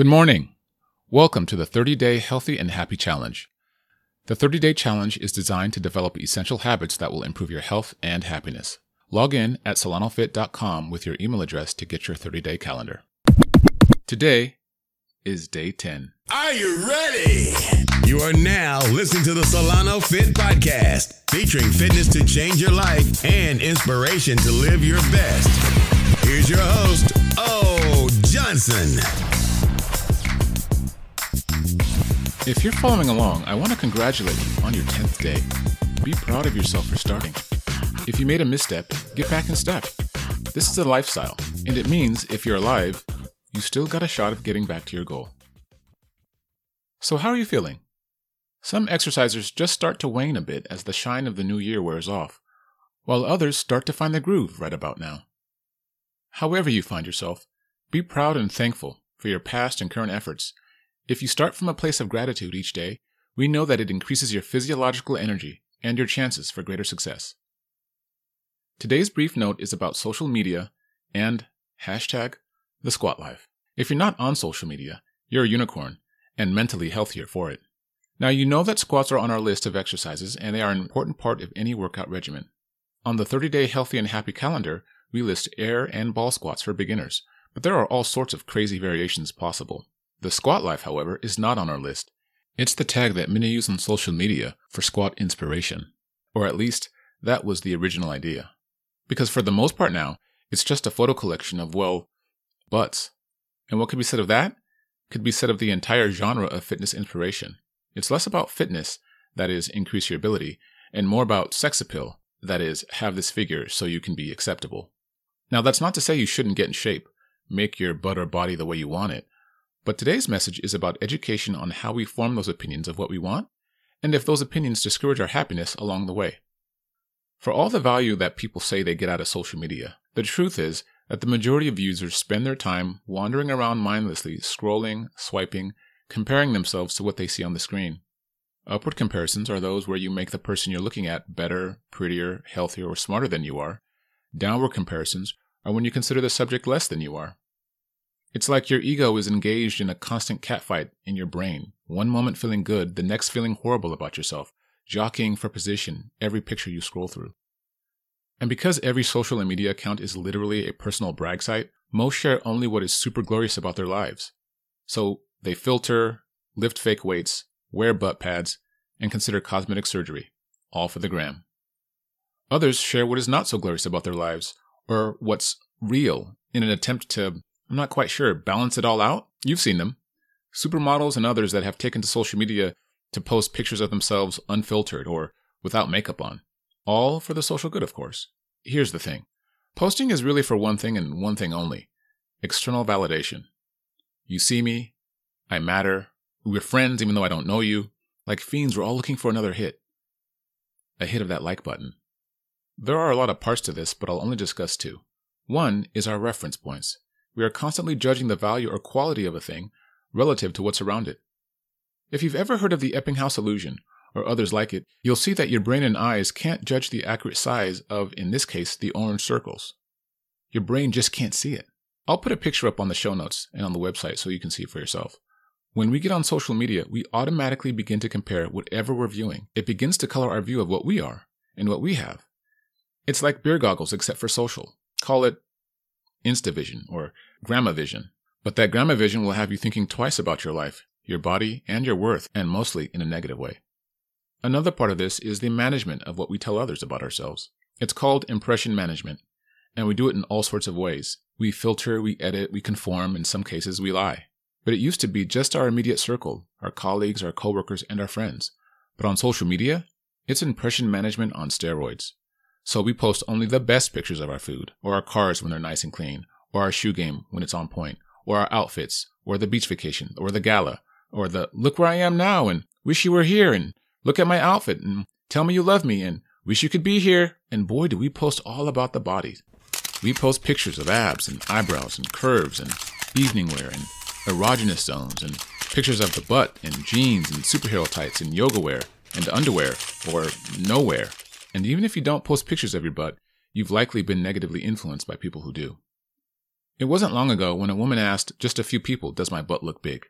Good morning. Welcome to the 30 Day Healthy and Happy Challenge. The 30 Day Challenge is designed to develop essential habits that will improve your health and happiness. Log in at solanofit.com with your email address to get your 30 day calendar. Today is day 10. Are you ready? You are now listening to the Solano Fit Podcast, featuring fitness to change your life and inspiration to live your best. Here's your host, O. Johnson. If you're following along, I want to congratulate you on your 10th day. Be proud of yourself for starting. If you made a misstep, get back in step. This is a lifestyle, and it means if you're alive, you still got a shot of getting back to your goal. So, how are you feeling? Some exercisers just start to wane a bit as the shine of the new year wears off, while others start to find the groove right about now. However, you find yourself, be proud and thankful for your past and current efforts. If you start from a place of gratitude each day, we know that it increases your physiological energy and your chances for greater success. Today's brief note is about social media and hashtag the squat life. If you're not on social media, you're a unicorn and mentally healthier for it. Now, you know that squats are on our list of exercises and they are an important part of any workout regimen. On the 30 day healthy and happy calendar, we list air and ball squats for beginners, but there are all sorts of crazy variations possible. The squat life, however, is not on our list. It's the tag that many use on social media for squat inspiration. Or at least, that was the original idea. Because for the most part now, it's just a photo collection of, well, butts. And what could be said of that? Could be said of the entire genre of fitness inspiration. It's less about fitness, that is, increase your ability, and more about sex appeal, that is, have this figure so you can be acceptable. Now, that's not to say you shouldn't get in shape, make your butt or body the way you want it, but today's message is about education on how we form those opinions of what we want, and if those opinions discourage our happiness along the way. For all the value that people say they get out of social media, the truth is that the majority of users spend their time wandering around mindlessly, scrolling, swiping, comparing themselves to what they see on the screen. Upward comparisons are those where you make the person you're looking at better, prettier, healthier, or smarter than you are. Downward comparisons are when you consider the subject less than you are. It's like your ego is engaged in a constant catfight in your brain, one moment feeling good, the next feeling horrible about yourself, jockeying for position every picture you scroll through. And because every social and media account is literally a personal brag site, most share only what is super glorious about their lives. So they filter, lift fake weights, wear butt pads, and consider cosmetic surgery, all for the gram. Others share what is not so glorious about their lives, or what's real, in an attempt to I'm not quite sure, balance it all out? You've seen them. Supermodels and others that have taken to social media to post pictures of themselves unfiltered or without makeup on. All for the social good, of course. Here's the thing posting is really for one thing and one thing only external validation. You see me, I matter, we're friends even though I don't know you. Like fiends, we're all looking for another hit. A hit of that like button. There are a lot of parts to this, but I'll only discuss two. One is our reference points we are constantly judging the value or quality of a thing relative to what's around it. If you've ever heard of the Ebbinghaus illusion, or others like it, you'll see that your brain and eyes can't judge the accurate size of, in this case, the orange circles. Your brain just can't see it. I'll put a picture up on the show notes and on the website so you can see it for yourself. When we get on social media, we automatically begin to compare whatever we're viewing. It begins to color our view of what we are and what we have. It's like beer goggles except for social. Call it InstaVision or GramaVision. But that GramaVision will have you thinking twice about your life, your body, and your worth, and mostly in a negative way. Another part of this is the management of what we tell others about ourselves. It's called impression management, and we do it in all sorts of ways. We filter, we edit, we conform, in some cases we lie. But it used to be just our immediate circle, our colleagues, our coworkers, and our friends. But on social media, it's impression management on steroids. So we post only the best pictures of our food, or our cars when they're nice and clean, or our shoe game when it's on point, or our outfits, or the beach vacation, or the gala, or the look where I am now and wish you were here and look at my outfit and tell me you love me and wish you could be here. And boy, do we post all about the bodies. We post pictures of abs and eyebrows and curves and evening wear and erogenous zones and pictures of the butt and jeans and superhero tights and yoga wear and underwear or nowhere and even if you don't post pictures of your butt, you've likely been negatively influenced by people who do. It wasn't long ago when a woman asked just a few people, Does my butt look big?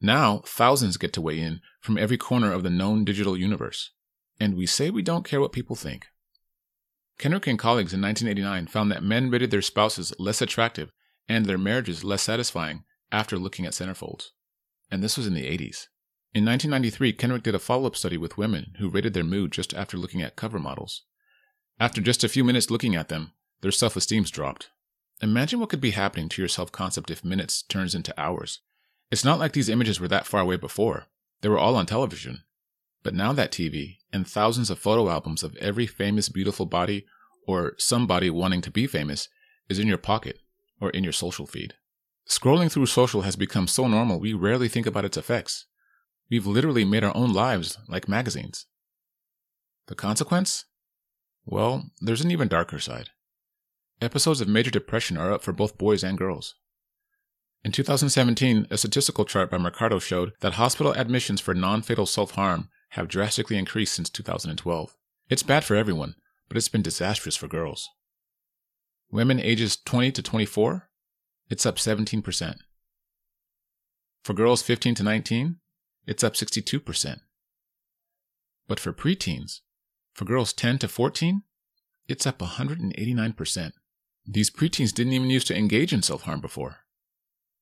Now, thousands get to weigh in from every corner of the known digital universe. And we say we don't care what people think. Kenrick and colleagues in 1989 found that men rated their spouses less attractive and their marriages less satisfying after looking at centerfolds. And this was in the 80s. In 1993, Kenrick did a follow up study with women who rated their mood just after looking at cover models. After just a few minutes looking at them, their self esteems dropped. Imagine what could be happening to your self concept if minutes turns into hours. It's not like these images were that far away before. They were all on television. But now that TV and thousands of photo albums of every famous, beautiful body or somebody wanting to be famous is in your pocket or in your social feed. Scrolling through social has become so normal we rarely think about its effects. We've literally made our own lives like magazines. The consequence? Well, there's an even darker side. Episodes of major depression are up for both boys and girls. In 2017, a statistical chart by Mercado showed that hospital admissions for non fatal self harm have drastically increased since 2012. It's bad for everyone, but it's been disastrous for girls. Women ages 20 to 24, it's up 17%. For girls 15 to 19, it's up 62%. But for preteens, for girls 10 to 14, it's up 189%. These preteens didn't even used to engage in self harm before.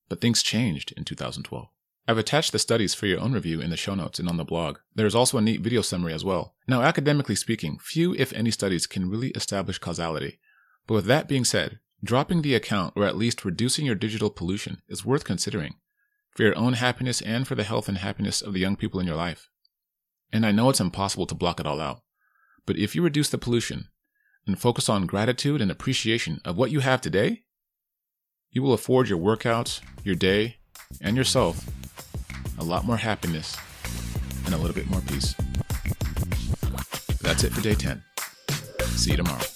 But things changed in 2012. I've attached the studies for your own review in the show notes and on the blog. There is also a neat video summary as well. Now, academically speaking, few, if any, studies can really establish causality. But with that being said, dropping the account or at least reducing your digital pollution is worth considering for your own happiness and for the health and happiness of the young people in your life. And I know it's impossible to block it all out. But if you reduce the pollution and focus on gratitude and appreciation of what you have today, you will afford your workouts, your day, and yourself a lot more happiness and a little bit more peace. That's it for day 10. See you tomorrow.